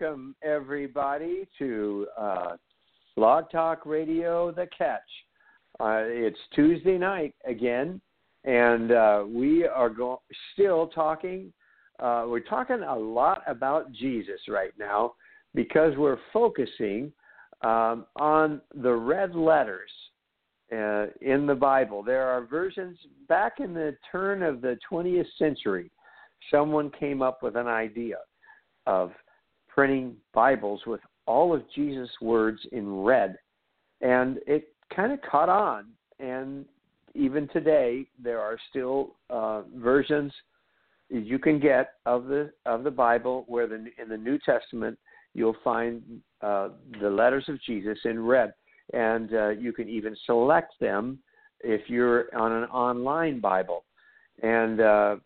welcome everybody to uh, Talk Radio, The Catch. Uh, it's Tuesday night again, and uh, we are go- still talking. Uh, we're talking a lot about Jesus right now because we're focusing um, on the red letters uh, in the Bible. There are versions back in the turn of the 20th century. Someone came up with an idea of printing Bibles with all of Jesus' words in red. And it kind of caught on. And even today, there are still uh, versions you can get of the of the Bible where the, in the New Testament you'll find uh, the letters of Jesus in red, and uh, you can even select them if you're on an online Bible. And uh,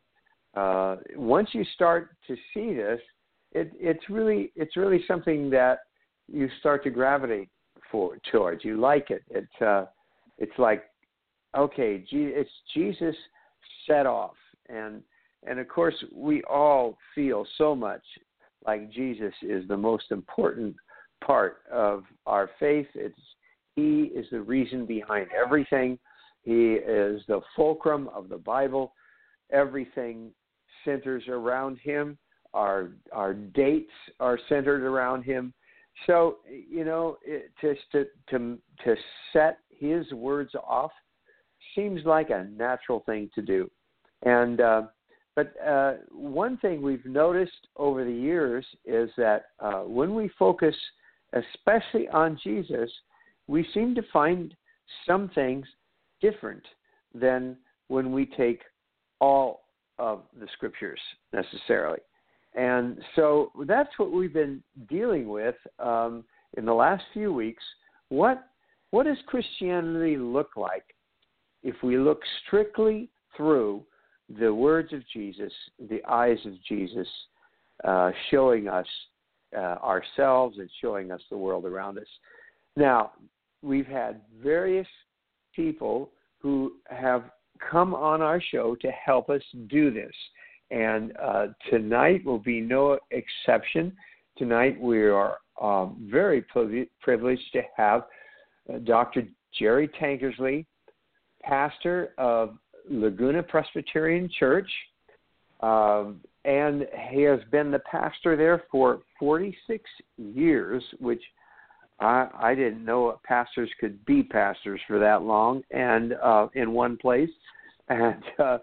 uh, once you start to see this, it, it's really it's really something that you start to gravitate for towards. You like it. It's uh, it's like okay, it's Jesus set off, and and of course we all feel so much like Jesus is the most important part of our faith. It's he is the reason behind everything. He is the fulcrum of the Bible. Everything centers around him our our dates are centered around him. So you know, it, just to to to set his words off seems like a natural thing to do. And uh, but uh, one thing we've noticed over the years is that uh, when we focus, especially on Jesus, we seem to find some things different than when we take all of the scriptures necessarily. And so that's what we've been dealing with um, in the last few weeks. What what does Christianity look like if we look strictly through the words of Jesus, the eyes of Jesus, uh, showing us uh, ourselves and showing us the world around us? Now, we've had various people who have come on our show to help us do this. And uh, tonight will be no exception. Tonight we are um, very privileged to have uh, Dr. Jerry Tankersley, pastor of Laguna Presbyterian Church. Um, and he has been the pastor there for 46 years, which I, I didn't know pastors could be pastors for that long and uh, in one place. And uh,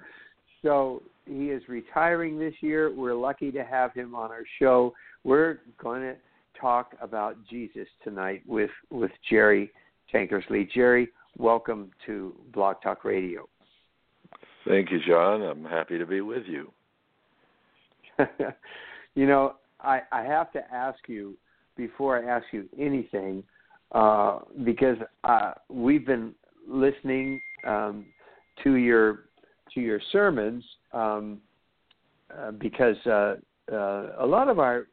so he is retiring this year. We're lucky to have him on our show. We're going to talk about Jesus tonight with with Jerry Tankersley. Jerry, welcome to Blog Talk Radio. Thank you, John. I'm happy to be with you. you know, I, I have to ask you before I ask you anything, uh, because uh, we've been listening um, to your to your sermons um, uh, because uh, uh, a lot of our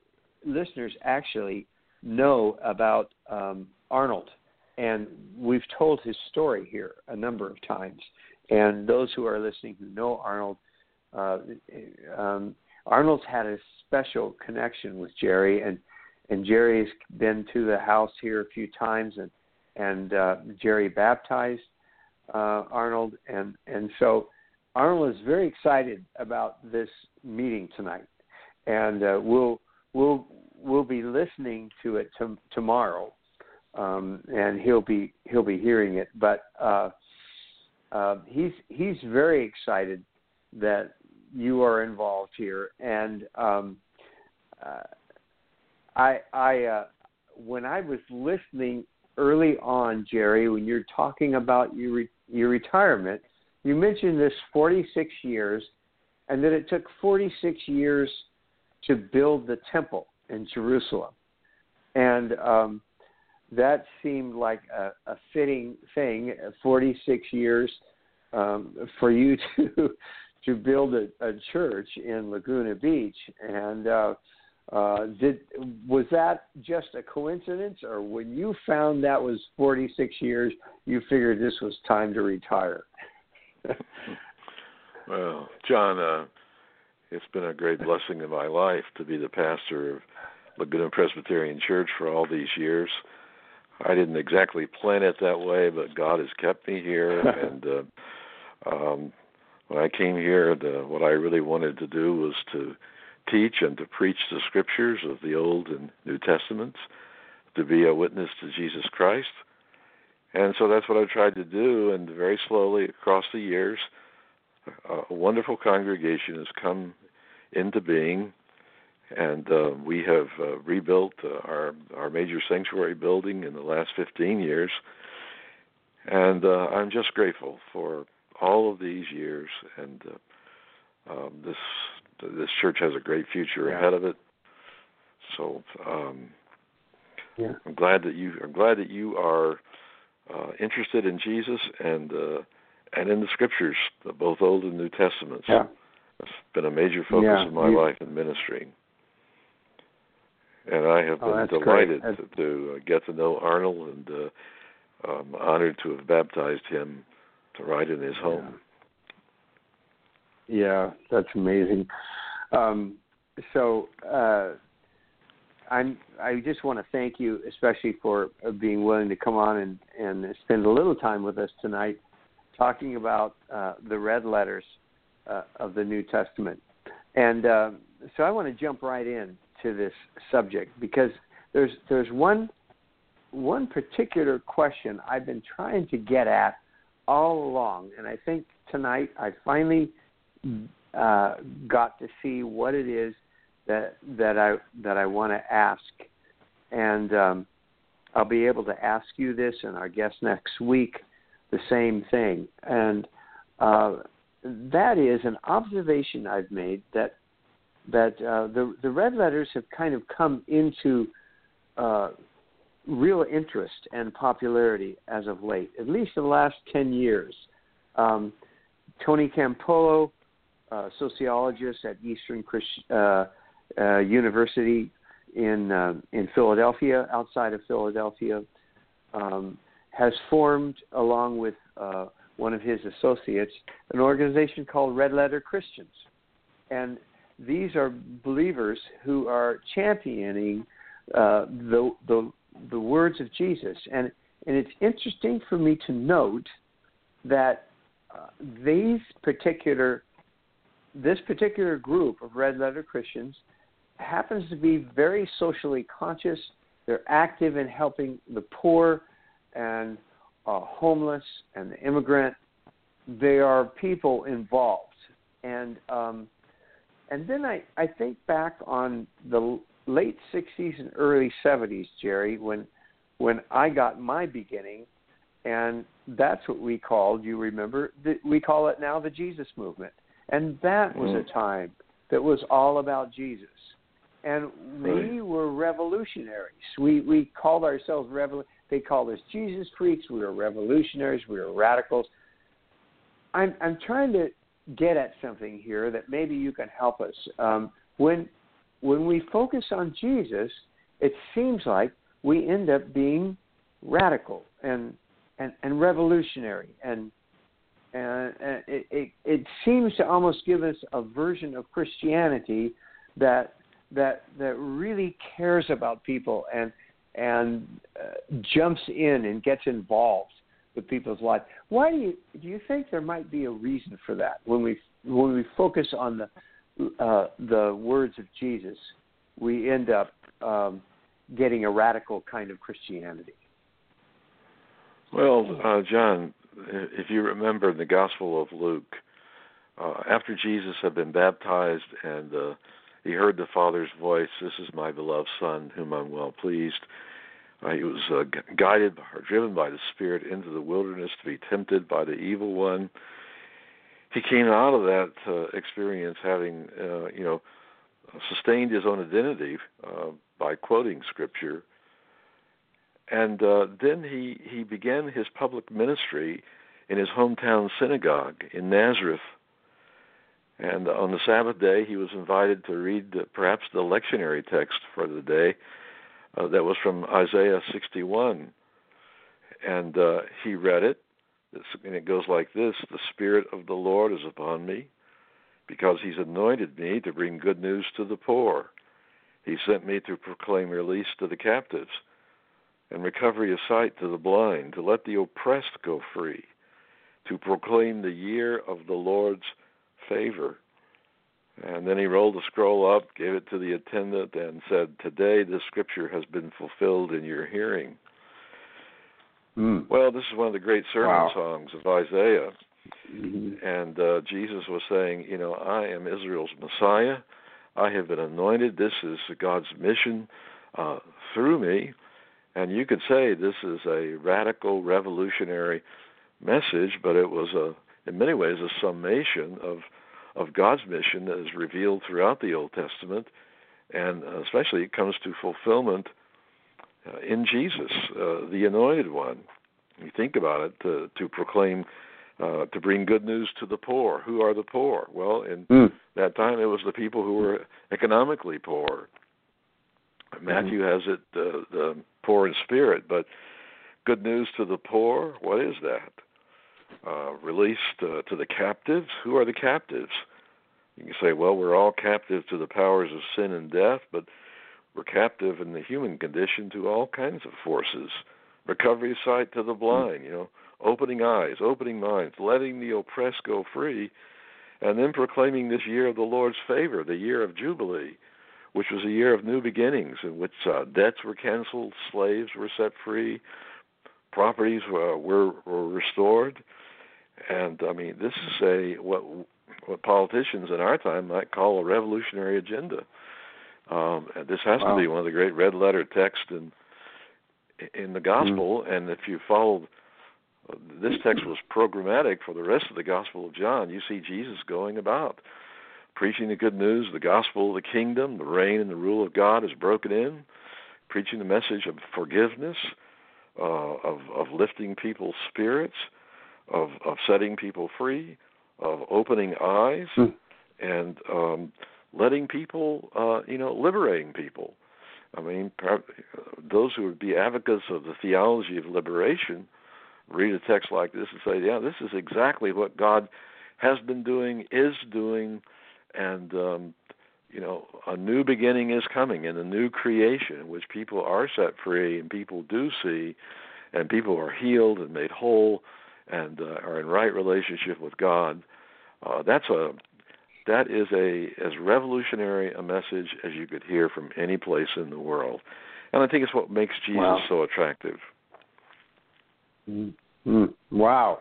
listeners actually know about um, Arnold, and we've told his story here a number of times. And those who are listening who know Arnold, uh, um, Arnold's had a special connection with Jerry, and and Jerry's been to the house here a few times, and and uh, Jerry baptized uh, Arnold, and and so Arnold is very excited about this meeting tonight, and uh, we'll we'll we'll be listening to it t- tomorrow, um, and he'll be he'll be hearing it. But uh, uh, he's he's very excited that you are involved here, and um, uh, I I uh, when I was listening early on, Jerry, when you're talking about your re- your retirement, you mentioned this 46 years, and that it took 46 years to build the temple in Jerusalem, and um, that seemed like a, a fitting thing. 46 years um, for you to to build a, a church in Laguna Beach, and uh, uh, did was that just a coincidence, or when you found that was 46 years, you figured this was time to retire? well, John, uh, it's been a great blessing in my life to be the pastor of Laguna Presbyterian Church for all these years. I didn't exactly plan it that way, but God has kept me here. and uh, um, when I came here, the, what I really wanted to do was to teach and to preach the scriptures of the Old and New Testaments, to be a witness to Jesus Christ. And so that's what I've tried to do, and very slowly across the years, a wonderful congregation has come into being, and uh, we have uh, rebuilt uh, our our major sanctuary building in the last 15 years, and uh, I'm just grateful for all of these years, and uh, um, this this church has a great future yeah. ahead of it. So um, yeah. I'm glad that you I'm glad that you are uh, interested in Jesus and uh, and in the scriptures, both Old and New Testaments. Yeah. It's been a major focus yeah, of my you, life in ministry. And I have oh, been delighted to, to uh, get to know Arnold and uh, I'm honored to have baptized him to ride in his home. Yeah, that's amazing. Um, so uh, I'm I just want to thank you, especially for uh, being willing to come on and and spend a little time with us tonight, talking about uh, the red letters uh, of the New Testament. And uh, so I want to jump right in to this subject because there's there's one one particular question I've been trying to get at all along, and I think tonight I finally uh, got to see what it is that that I that I want to ask, and um, I'll be able to ask you this and our guest next week the same thing, and uh, that is an observation I've made that that uh, the the red letters have kind of come into uh, real interest and popularity as of late, at least in the last ten years. Um, Tony Campolo uh, sociologist at Eastern Christ, uh, University in uh, in Philadelphia, outside of Philadelphia, um, has formed, along with uh, one of his associates, an organization called Red Letter Christians, and these are believers who are championing uh, the the the words of Jesus, and and it's interesting for me to note that uh, these particular this particular group of red letter Christians happens to be very socially conscious. They're active in helping the poor and uh, homeless and the immigrant. They are people involved, and um, and then I I think back on the late '60s and early '70s, Jerry, when when I got my beginning, and that's what we called. You remember? We call it now the Jesus movement and that was a time that was all about Jesus. And right. we were revolutionaries. We we called ourselves revol. They called us Jesus freaks. We were revolutionaries. We were radicals. I'm I'm trying to get at something here that maybe you can help us. Um, when when we focus on Jesus, it seems like we end up being radical and and, and revolutionary and and, it, it, it seems to almost give us a version of Christianity that that that really cares about people and and uh, jumps in and gets involved with people's lives. Why do you do you think there might be a reason for that when we when we focus on the uh, the words of Jesus, we end up um, getting a radical kind of Christianity. Well, uh, John, if you remember in the Gospel of Luke, uh, after Jesus had been baptized and uh, he heard the Father's voice, "This is my beloved Son, whom I'm well pleased." Uh, he was uh, guided or driven by the Spirit into the wilderness to be tempted by the evil one. He came out of that uh, experience having, uh, you know, sustained his own identity uh, by quoting Scripture, and uh, then he he began his public ministry in his hometown synagogue in Nazareth. And on the Sabbath day, he was invited to read perhaps the lectionary text for the day uh, that was from Isaiah 61. And uh, he read it, and it goes like this The Spirit of the Lord is upon me, because he's anointed me to bring good news to the poor. He sent me to proclaim release to the captives and recovery of sight to the blind, to let the oppressed go free, to proclaim the year of the Lord's favor. And then he rolled the scroll up, gave it to the attendant, and said, Today this scripture has been fulfilled in your hearing. Mm. Well, this is one of the great sermon Wow. songs of Isaiah. Mhm. And uh, Jesus was saying, You know, I am Israel's Messiah. I have been anointed. This is God's mission uh, through me. And you could say this is a radical, revolutionary message, but it was a, in many ways, a summation of of God's mission that is revealed throughout the Old Testament, and especially it comes to fulfillment uh, in Jesus, uh, the Anointed One. You think about it to to proclaim, uh, to bring good news to the poor. Who are the poor? Well, in Mm. that time it was the people who were economically poor. Matthew has it uh, the poor in spirit, but good news to the poor. What is that? Uh, released uh, to the captives. Who are the captives? You can say, well, we're all captive to the powers of sin and death, but we're captive in the human condition to all kinds of forces. Recovery of sight to the blind, you know, opening eyes, opening minds, letting the oppressed go free, and then proclaiming this year of the Lord's favor, the year of Jubilee, which was a year of new beginnings in which uh, debts were canceled, slaves were set free, properties uh, were, were restored. And I mean, this is a what what politicians in our time might call a revolutionary agenda. Um, and this has Wow. to be one of the great red letter texts in in the gospel. And if you follow this text was programmatic for the rest of the Gospel of John. You see Jesus going about preaching the good news, the gospel of the kingdom, the reign and the rule of God is broken in, preaching the message of forgiveness, uh, of of lifting people's spirits, of of setting people free, of opening eyes, Hmm. and um, letting people, uh, you know, liberating people. I mean, those who would be advocates of the theology of liberation read a text like this and say, "Yeah, this is exactly what God has been doing, is doing, and um, you know, a new beginning is coming and a new creation in which people are set free and people do see, and people are healed and made whole, and uh, are in right relationship with God." Uh, that's a that is a as revolutionary a message as you could hear from any place in the world, and I think it's what makes Jesus Wow. so attractive. Mm. Mm. Wow.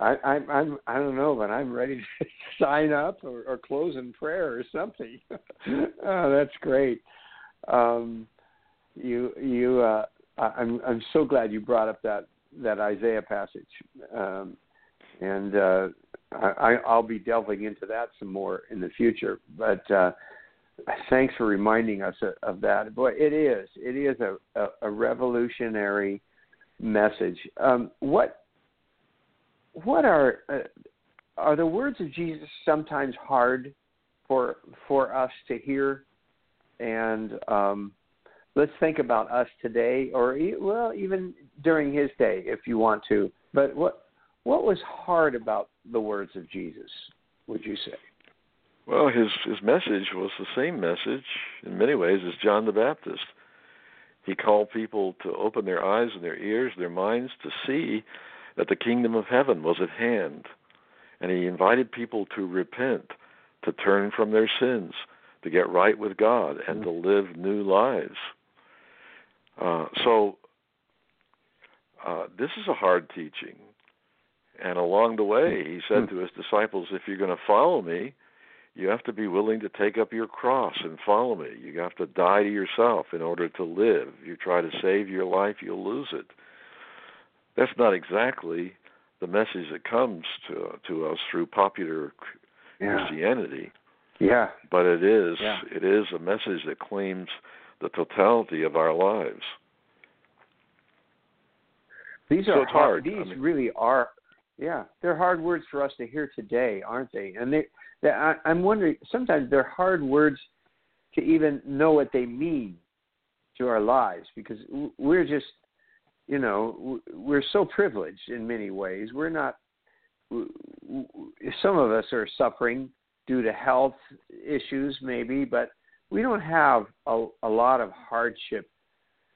I, I, I'm I don't know, but I'm ready to sign up or, or close in prayer or something. oh, that's great. Um, you you uh, I'm I'm so glad you brought up that that Isaiah passage, um, and uh, I, I'll be delving into that some more in the future. But uh, thanks for reminding us of, that. Boy, it is it is a, a, a revolutionary message. Um, what what are uh, are the words of Jesus sometimes hard for for us to hear? And um, let's think about us today, or well, even during his day, if you want to. But what what was hard about the words of Jesus? Would you say? Well, his his message was the same message in many ways as John the Baptist. He called people to open their eyes and their ears, their minds to see that the kingdom of heaven was at hand. And he invited people to repent, to turn from their sins, to get right with God, and to live new lives. Uh, so, uh, this is a hard teaching. And along the way, he said to his disciples, If you're going to follow me, you have to be willing to take up your cross and follow me. You have to die to yourself in order to live. You try to save your life, you'll lose it. That's not exactly the message that comes to to us through popular Yeah. Christianity, Yeah. but it is Yeah. it is a message that claims the totality of our lives. These So are it's hard. These I mean- really are. Yeah, they're hard words for us to hear today, aren't they? And they, they I, I'm wondering. Sometimes they're hard words to even know what they mean to our lives because we're just, you know, we're so privileged in many ways. We're not. Some of us are suffering due to health issues, maybe, but we don't have a, a lot of hardship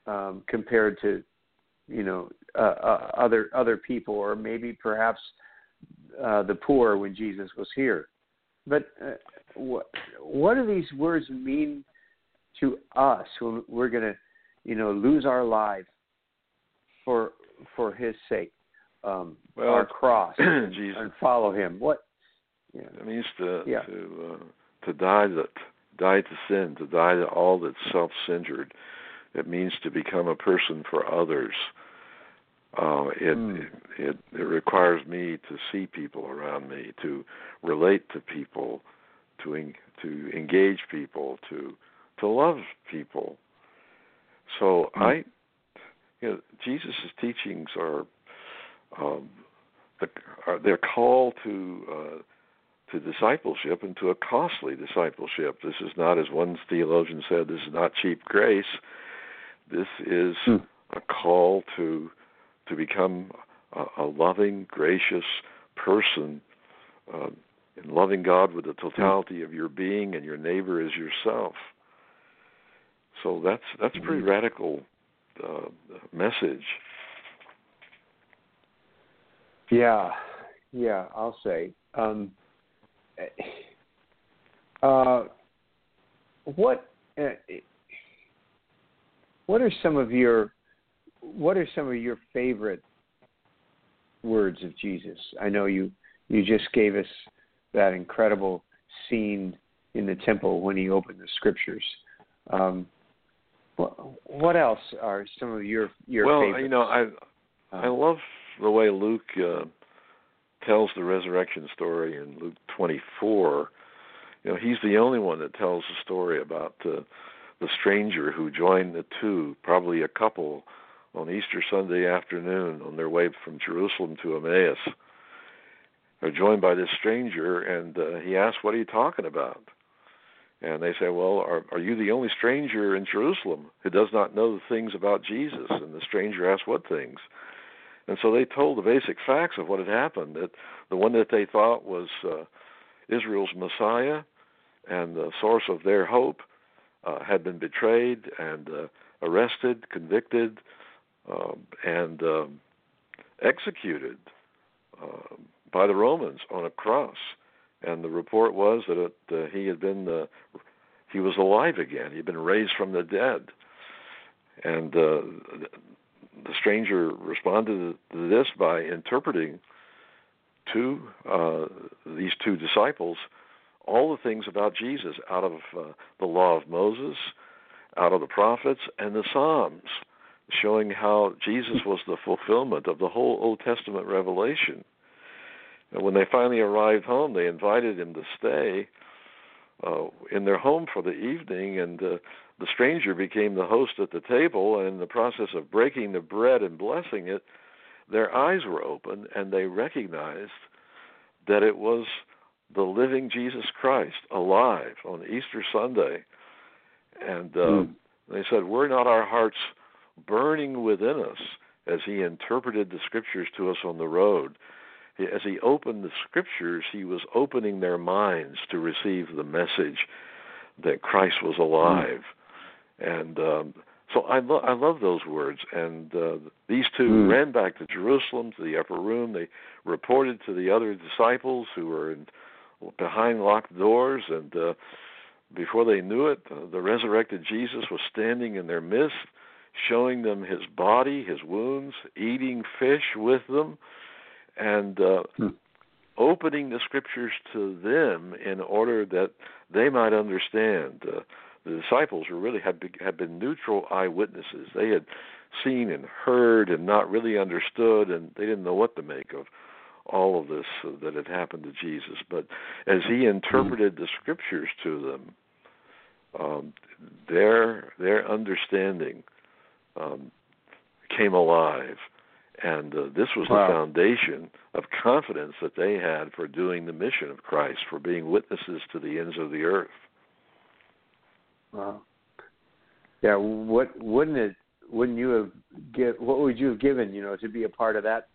um, compared to you know uh, uh, other other people or maybe perhaps uh, the poor when Jesus was here. But uh, what what do these words mean to us when we're going to you know lose our lives for for His sake, um, Well, our cross and, Jesus. and follow Him? What? Yeah. It means to Yeah. to uh, to die that die to sin, to die to all that's self-centered. It means to become a person for others. Uh, it, Mm. it it requires me to see people around me, to relate to people, to en- to engage people, to to love people. So Mm. I, you know, Jesus' teachings are, um, the, are their call to uh, to discipleship and to a costly discipleship. This is not, as one theologian said, this is not cheap grace. This is Hmm. a call to to become a, a loving, gracious person, uh, and loving God with the totality of your being and your neighbor as yourself. So that's that's a pretty radical uh, message. Yeah, yeah, I'll say. Um, uh, what uh, what are some of your what are some of your favorite words of Jesus? I know you you just gave us that incredible scene in the temple when he opened the scriptures. Um, what, what else are some of your your favorite well, favorites? you know, I I love the way Luke uh, tells the resurrection story in Luke 24. You know, he's the only one that tells the story about uh, the stranger who joined the two, probably a couple, on Easter Sunday afternoon on their way from Jerusalem to Emmaus. They're joined by this stranger, and uh, he asks, "What are you talking about?" And they say, "Well, are are you the only stranger in Jerusalem who does not know the things about Jesus?" And the stranger asks, "What things?" And so they told the basic facts of what had happened. That the one that they thought was uh, Israel's Messiah and the source of their hope uh, had been betrayed and uh, arrested, convicted, um, and um, executed uh, by the Romans on a cross. And the report was that it, uh, he had been uh, he was alive again. He'd been raised from the dead. And uh, the stranger responded to this by interpreting to uh, these two disciples all the things about Jesus out of uh, the law of Moses, out of the prophets, and the Psalms, showing how Jesus was the fulfillment of the whole Old Testament revelation. And when they finally arrived home, they invited him to stay uh, in their home for the evening, and uh, the stranger became the host at the table. And in the process of breaking the bread and blessing it, their eyes were opened, and they recognized that it was the living Jesus Christ alive on Easter Sunday. And uh, Mm. they said, Were not our hearts burning within us as he interpreted the scriptures to us on the road? As he opened the scriptures, he was opening their minds to receive the message that Christ was alive. And um, so I, lo- I love those words. And uh, these two Mm. ran back to Jerusalem to the upper room. They reported to the other disciples who were in, behind locked doors. And uh, before they knew it, uh, the resurrected Jesus was standing in their midst, showing them his body, his wounds, eating fish with them. And uh, Hmm. opening the scriptures to them in order that they might understand. Uh, the disciples were really had been, had been neutral eyewitnesses. They had seen and heard and not really understood, and they didn't know what to make of all of this uh, that had happened to Jesus. But as he interpreted the scriptures to them, um, their their understanding um, came alive, and uh, this was wow. the foundation of confidence that they had for doing the mission of Christ, for being witnesses to the ends of the earth. Wow. Yeah, what wouldn't it? Wouldn't you have get? What would you have given? You know, to be a part of that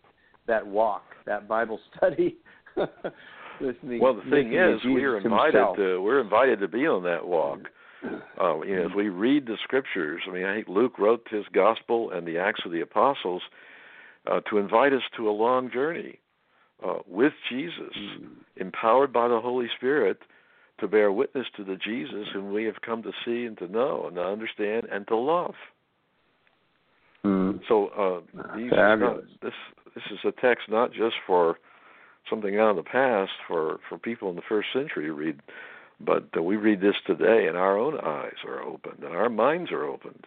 that walk, that Bible study. listening, well, the thing is, we're invited himself. to we're invited to be on that walk. Uh, you know, as we read the scriptures, I mean, I think Luke wrote his gospel and the Acts of the Apostles uh, to invite us to a long journey uh, with Jesus, mm. empowered by the Holy Spirit to bear witness to the Jesus whom we have come to see and to know and to understand and to love. Mm. So uh, these not, this this is a text not just for something out of the past for for people in the first century to read, but uh, we read this today and our own eyes are opened and our minds are opened.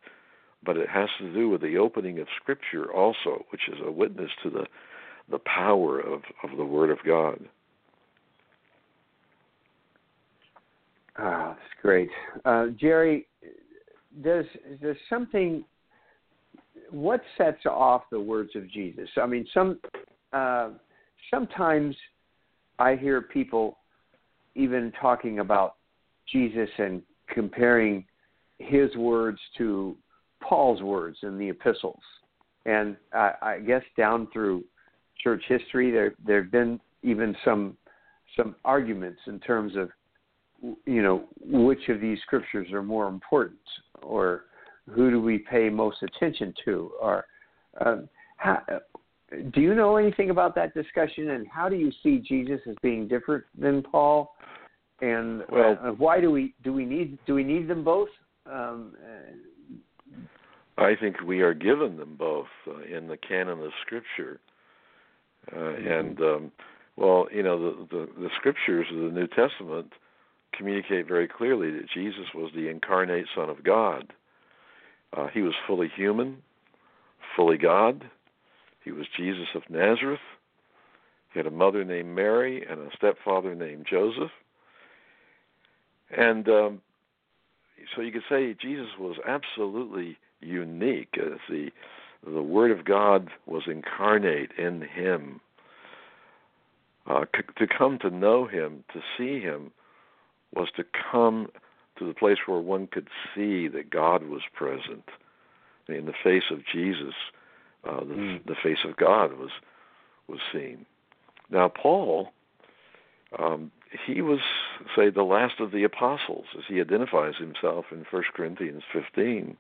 But it has to do with the opening of Scripture also, which is a witness to the the power of of the Word of God. Ah, that's great, uh, Jerry. Does does something what sets off the words of Jesus? I mean, some uh, sometimes I hear people even talking about Jesus and comparing his words to Paul's words in the epistles, and I, I guess down through church history, there there have been even some some arguments in terms of you know which of these scriptures are more important or who do we pay most attention to or uh, how, do you know anything about that discussion and how do you see jesus as being different than paul? And well, uh, why do we do we need do we need them both? Um, i think we are given them both uh, in the canon of scripture. Uh, mm-hmm. and um, well you know the, the the scriptures of the new testament communicate very clearly that jesus was the incarnate son of god uh, he was fully human, fully God. He was Jesus of Nazareth. He had a mother named Mary and a stepfather named Joseph. And um, so you could say Jesus was absolutely unique as the the Word of God was incarnate in him. Uh, c- to come to know him, to see him, was to come to the place where one could see that God was present. In the face of Jesus, uh, the, mm. the face of God was was seen. Now Paul, um, he was say the last of the apostles, as he identifies himself in 1 Corinthians 15.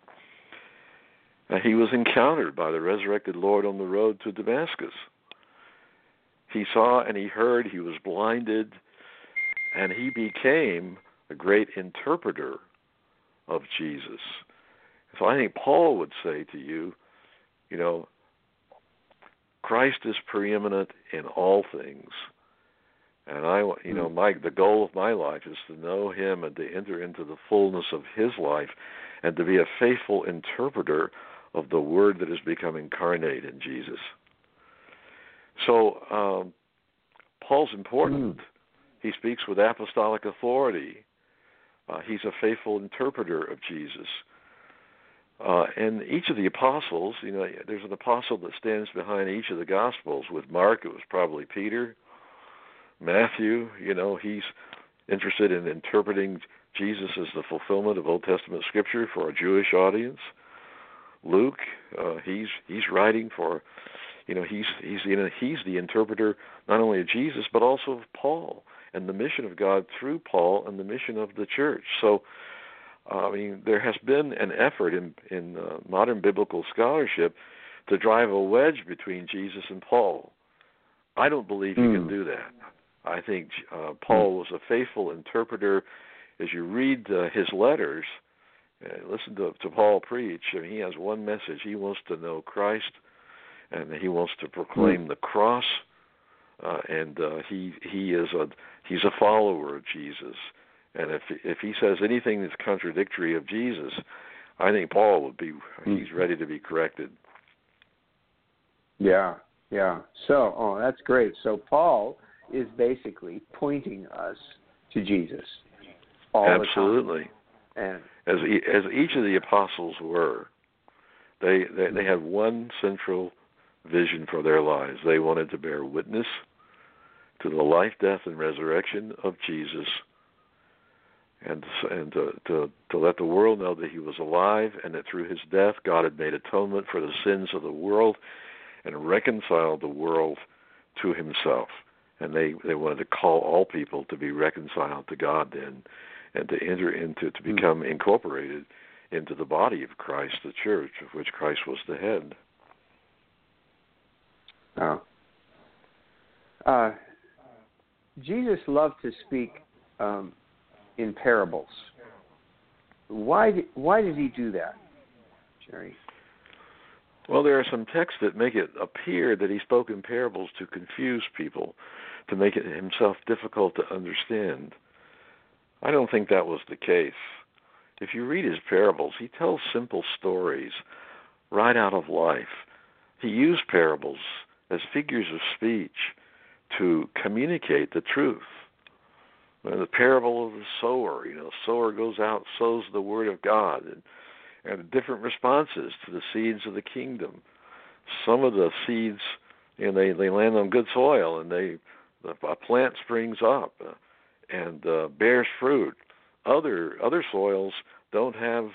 Uh, he was encountered by the resurrected Lord on the road to Damascus. He saw and he heard. He was blinded, and he became a great interpreter of Jesus. So I think Paul would say to you, you know, Christ is preeminent in all things. And I, you know, my the goal of my life is to know Him and to enter into the fullness of His life, and to be a faithful interpreter of the Word that has become incarnate in Jesus. So um, Paul's important. Mm. He speaks with apostolic authority. Uh, he's a faithful interpreter of Jesus. Uh, and each of the apostles, you know, there's an apostle that stands behind each of the gospels. With Mark, it was probably Peter. Matthew, you know, he's interested in interpreting Jesus as the fulfillment of Old Testament scripture for a Jewish audience. Luke, uh, he's he's writing for, you know, he's he's he's the interpreter not only of Jesus but also of Paul and the mission of God through Paul and the mission of the church. So, I mean, there has been an effort in in uh, modern biblical scholarship to drive a wedge between Jesus and Paul. I don't believe you mm. can hmm. do that. I think uh, Paul hmm. was a faithful interpreter. As you read uh, his letters, uh, listen to, to Paul preach. I mean, he has one message. He wants to know Christ, and he wants to proclaim mm. the cross uh, and uh, he he is a he's a follower of Jesus. And if if he says anything that's contradictory of Jesus, I think Paul would be he's ready to be corrected. Yeah, yeah. So, oh, that's great. So Paul is basically pointing us to Jesus. Absolutely. And as as each of the apostles were, they they, they had one central vision for their lives. They wanted to bear witness to the life, death, and resurrection of Jesus, and and to, to to let the world know that He was alive, and that through His death, God had made atonement for the sins of the world, and reconciled the world to Himself. And they they wanted to call all people to be reconciled to God then, and to enter into to hmm. become incorporated into the body of Christ, the church, of which Christ was the head. Oh. Uh, Jesus loved to speak um, in parables. Why did, why did he do that, Jerry? Well, there are some texts that make it appear that he spoke in parables to confuse people, to make it himself difficult to understand. I don't think that was the case. If you read his parables, he tells simple stories right out of life. He used parables as figures of speech to communicate the truth. the parable of the sower, you know, the sower goes out, sows the word of God, and, and different responses to the seeds of the kingdom. Some of the seeds, you know, they they land on good soil, and they the, a plant springs up uh, and uh, bears fruit. Other other soils don't have,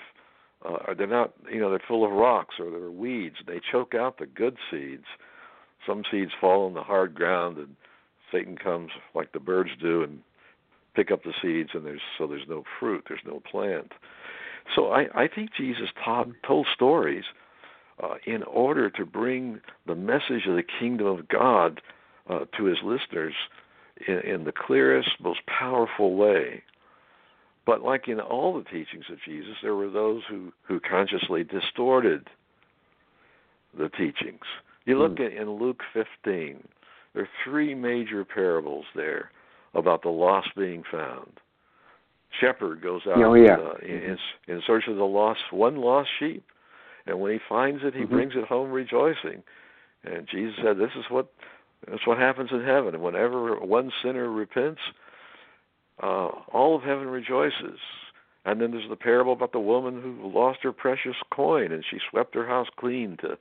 uh, they're not, you know, they're full of rocks or they're weeds. They choke out the good seeds. Some seeds fall on the hard ground, and Satan comes like the birds do and pick up the seeds, and there's so there's no fruit, there's no plant. So I, I think Jesus taught, told stories uh, in order to bring the message of the kingdom of God uh, to his listeners in, in the clearest, most powerful way. But like in all the teachings of Jesus, there were those who, who consciously distorted the teachings. You look mm. at in Luke 15, there are three major parables there about the lost being found. Shepherd goes out oh, yeah. uh, in, in search of the lost one lost sheep, and when he finds it, he mm-hmm. brings it home rejoicing. And Jesus said, "This is what that's what happens in heaven. And whenever one sinner repents, uh, all of heaven rejoices." And then there's the parable about the woman who lost her precious coin, and she swept her house clean to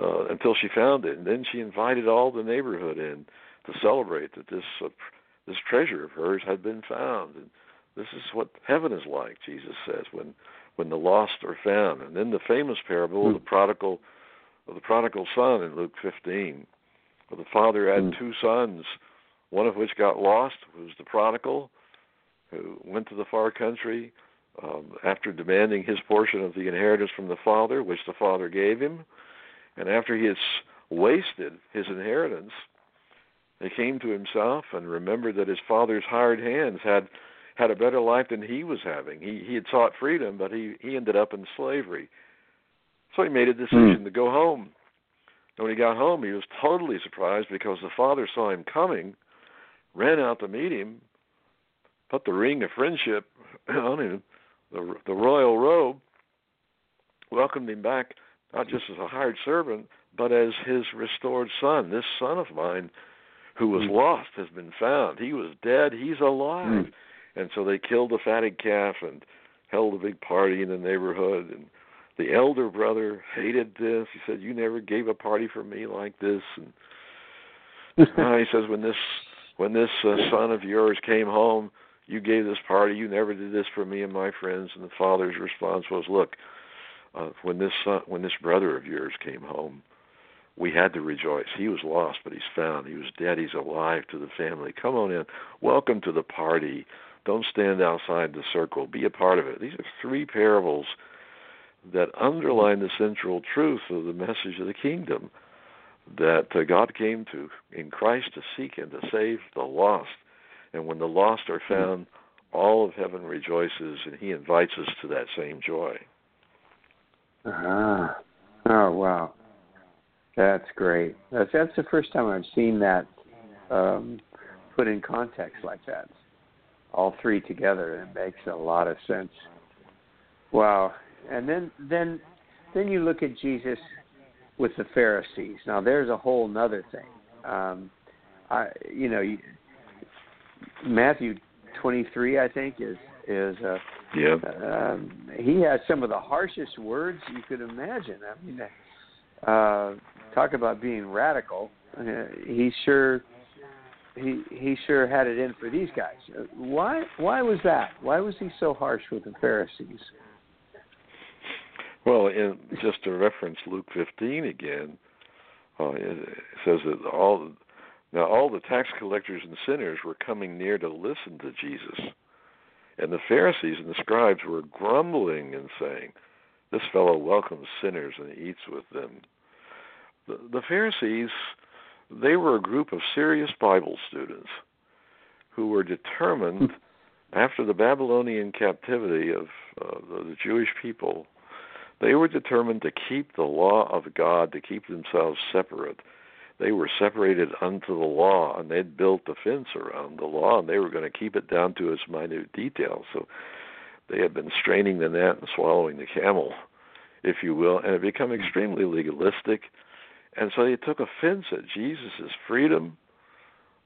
uh, until she found it, and then she invited all the neighborhood in to celebrate that this uh, this treasure of hers had been found. And this is what heaven is like, Jesus says, when when the lost are found. And then the famous parable of the prodigal of the prodigal son in Luke 15, where the father had mm. two sons, one of which got lost, who was the prodigal, who went to the far country um, after demanding his portion of the inheritance from the father, which the father gave him. And after he had wasted his inheritance, he came to himself and remembered that his father's hired hands had had a better life than he was having. He he had sought freedom, but he he ended up in slavery. So he made a decision mm. to go home. And when he got home, he was totally surprised because the father saw him coming, ran out to meet him, put the ring of friendship on him, the the royal robe, welcomed him back not just as a hired servant, but as his restored son. This son of mine who was mm. lost has been found. He was dead, he's alive. Mm. And so they killed a fatted calf and held a big party in the neighborhood and the elder brother hated this. He said, "You never gave a party for me like this." And uh, he says, "When this when this uh, son of yours came home, you gave this party. You never did this for me and my friends." And the father's response was, "Look, uh, when this son, when this brother of yours came home, we had to rejoice. He was lost, but he's found. He was dead. He's alive to the family. Come on in. Welcome to the party. Don't stand outside the circle. Be a part of it. These are three parables that underline the central truth of the message of the kingdom that uh, God came to in Christ to seek and to save the lost. And when the lost are found, all of heaven rejoices, and He invites us to that same joy. Ah, oh wow, that's great. That's that's the first time I've seen that um, put in context like that. All three together, it makes a lot of sense. Wow. And then then then you look at Jesus with the Pharisees. Now there's a whole nother thing. Um, I you know you, Matthew 23 I think is is uh, yeah. Um, he has some of the harshest words you could imagine. I mean, uh, talk about being radical. Uh, he sure he he sure had it in for these guys. Uh, why why was that? Why was he so harsh with the Pharisees? Well, in, just to reference Luke 15 again, uh, it says that all now all the tax collectors and sinners were coming near to listen to Jesus, and the Pharisees and the scribes were grumbling and saying, "This fellow welcomes sinners and eats with them." The, the Pharisees, they were a group of serious Bible students who were determined, after the Babylonian captivity of uh, the, the Jewish people, they were determined to keep the law of God, to keep themselves separate. They were separated unto the law, and they'd built a fence around the law, and they were going to keep it down to its minute details. So they had been straining the net and swallowing the camel, if you will, and it become extremely legalistic. And so they took offense at Jesus' freedom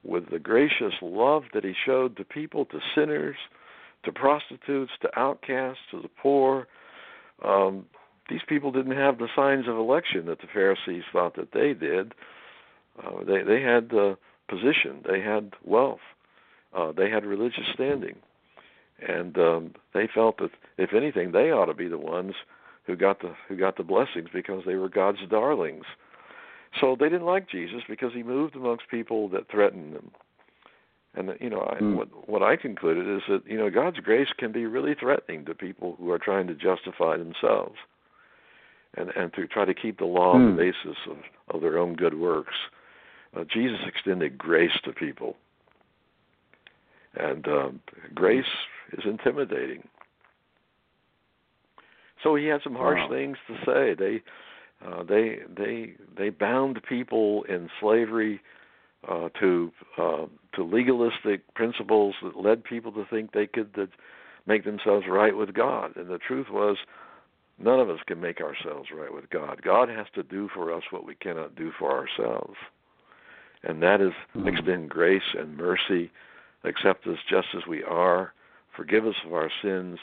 with the gracious love that he showed to people, to sinners, to prostitutes, to outcasts, to the poor. Um, these people didn't have the signs of election that the Pharisees thought that they did. Uh, they they had uh, position, they had wealth, uh, they had religious standing, and um, they felt that if anything, they ought to be the ones who got the who got the blessings because they were God's darlings. So they didn't like Jesus because he moved amongst people that threatened them. And you know, I, mm. what what I concluded is that you know God's grace can be really threatening to people who are trying to justify themselves, and and to try to keep the law mm. on the hmm. basis of of their own good works. Uh, Jesus extended grace to people, and um, grace is intimidating. So he had some harsh wow. things to say. They uh, they they they bound people in slavery uh, to uh, to legalistic principles that led people to think they could that make themselves right with God. And the truth was, none of us can make ourselves right with God. God has to do for us what we cannot do for ourselves, and that is mm-hmm. extend grace and mercy, accept us just as we are, forgive us of our sins,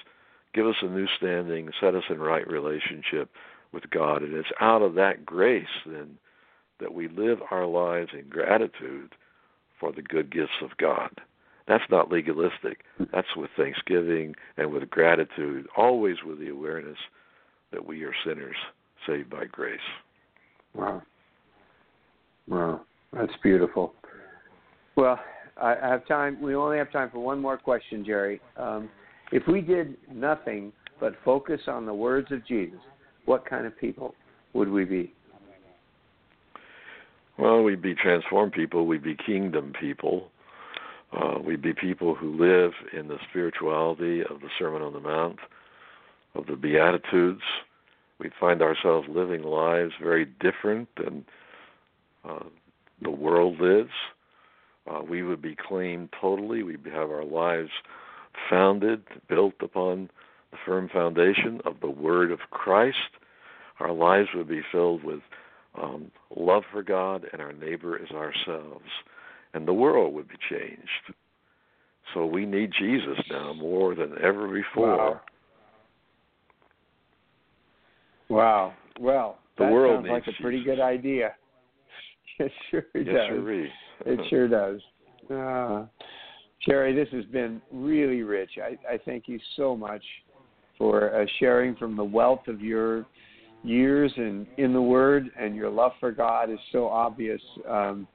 give us a new standing, set us in right relationship with God. And it's out of that grace then that we live our lives in gratitude for the good gifts of God. That's not legalistic. That's with thanksgiving and with gratitude, always with the awareness that we are sinners saved by grace. Wow. Wow. That's beautiful. Well, I have time. We only have time for one more question, Jerry. Um, if we did nothing but focus on the words of Jesus, what kind of people would we be? Well, we'd be transformed people. We'd be kingdom people. Uh, we'd be people who live in the spirituality of the Sermon on the Mount, of the Beatitudes. We'd find ourselves living lives very different than uh, the world lives. Uh, we would be clean totally. We'd have our lives founded, built upon the firm foundation of the Word of Christ. Our lives would be filled with um, love for God and our neighbor as ourselves, and the world would be changed. So we need Jesus now more than ever before. Wow. wow. Well, the that world sounds like a Jesus. pretty good idea. It sure yes, does. Sure it sure does. Uh, Jerry, this has been really rich. I, I thank you so much for uh, sharing from the wealth of your years and in the Word, and your love for God is so obvious. Um,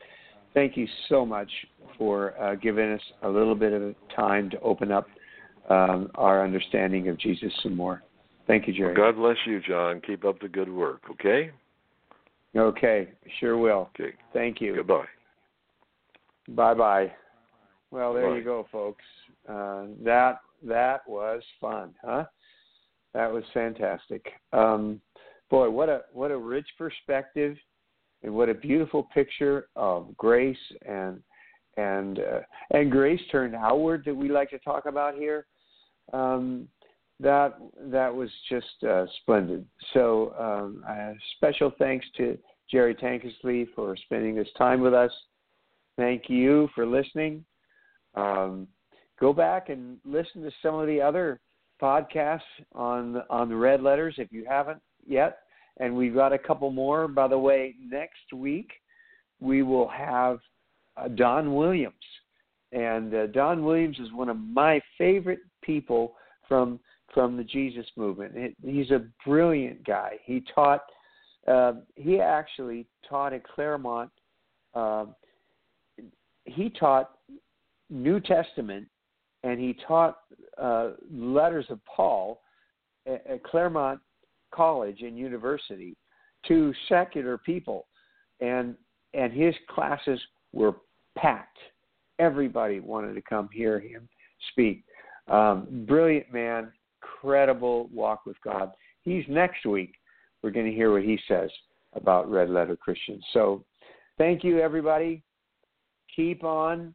thank you so much for uh, giving us a little bit of time to open up um, our understanding of Jesus some more. Thank you, Jerry. God bless you, John. Keep up the good work, okay? Okay, sure will. Okay. Thank you. Goodbye. Bye bye. Well, there Bye. you go, folks. Uh, that that was fun, huh? That was fantastic. Um, boy, what a what a rich perspective, and what a beautiful picture of grace and and uh, and grace turned outward that we like to talk about here. Um, that that was just uh, splendid. So um, special thanks to Jerry Tankersley for spending this time with us. Thank you for listening. Um, go back and listen to some of the other podcasts on on the Red Letters if you haven't yet. And we've got a couple more. By the way, next week we will have uh, Don Williams, and uh, Don Williams is one of my favorite people from from the Jesus movement. He's a brilliant guy. He taught. Uh, he actually taught at Claremont. Uh, he taught New Testament, and he taught uh, letters of Paul at, at Claremont College and University to secular people, and and his classes were packed. Everybody wanted to come hear him speak. Um, brilliant man, credible walk with God. He's next week. We're going to hear what he says about Red Letter Christians. So, thank you, everybody. Keep on.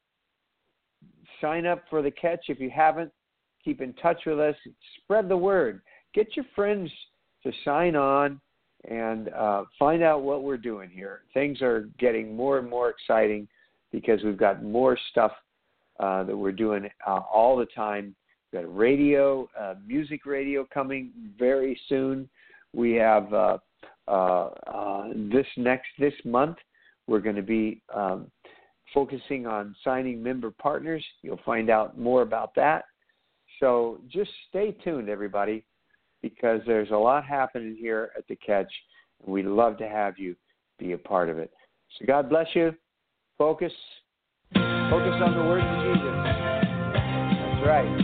Sign up for the catch if you haven't. Keep in touch with us. Spread the word. Get your friends to sign on and uh, find out what we're doing here. Things are getting more and more exciting because we've got more stuff uh, that we're doing uh, all the time. Got a radio, uh, music radio coming very soon. We have uh, uh, uh, this next this month. We're going to be um, focusing on signing member partners. You'll find out more about that. So just stay tuned, everybody because there's a lot happening here at the catch, and we'd love to have you be a part of it. So God bless you. Focus. Focus on the words of Jesus. That's right.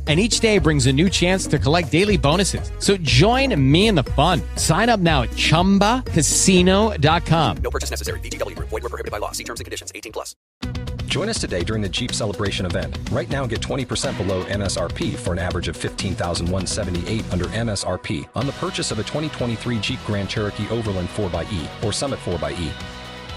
and each day brings a new chance to collect daily bonuses. So join me in the fun. Sign up now at ChumbaCasino.com. No purchase necessary. VGW. Void were prohibited by law. See terms and conditions. 18 plus. Join us today during the Jeep Celebration event. Right now, get 20% below MSRP for an average of 15178 under MSRP on the purchase of a 2023 Jeep Grand Cherokee Overland 4xE or Summit 4xE.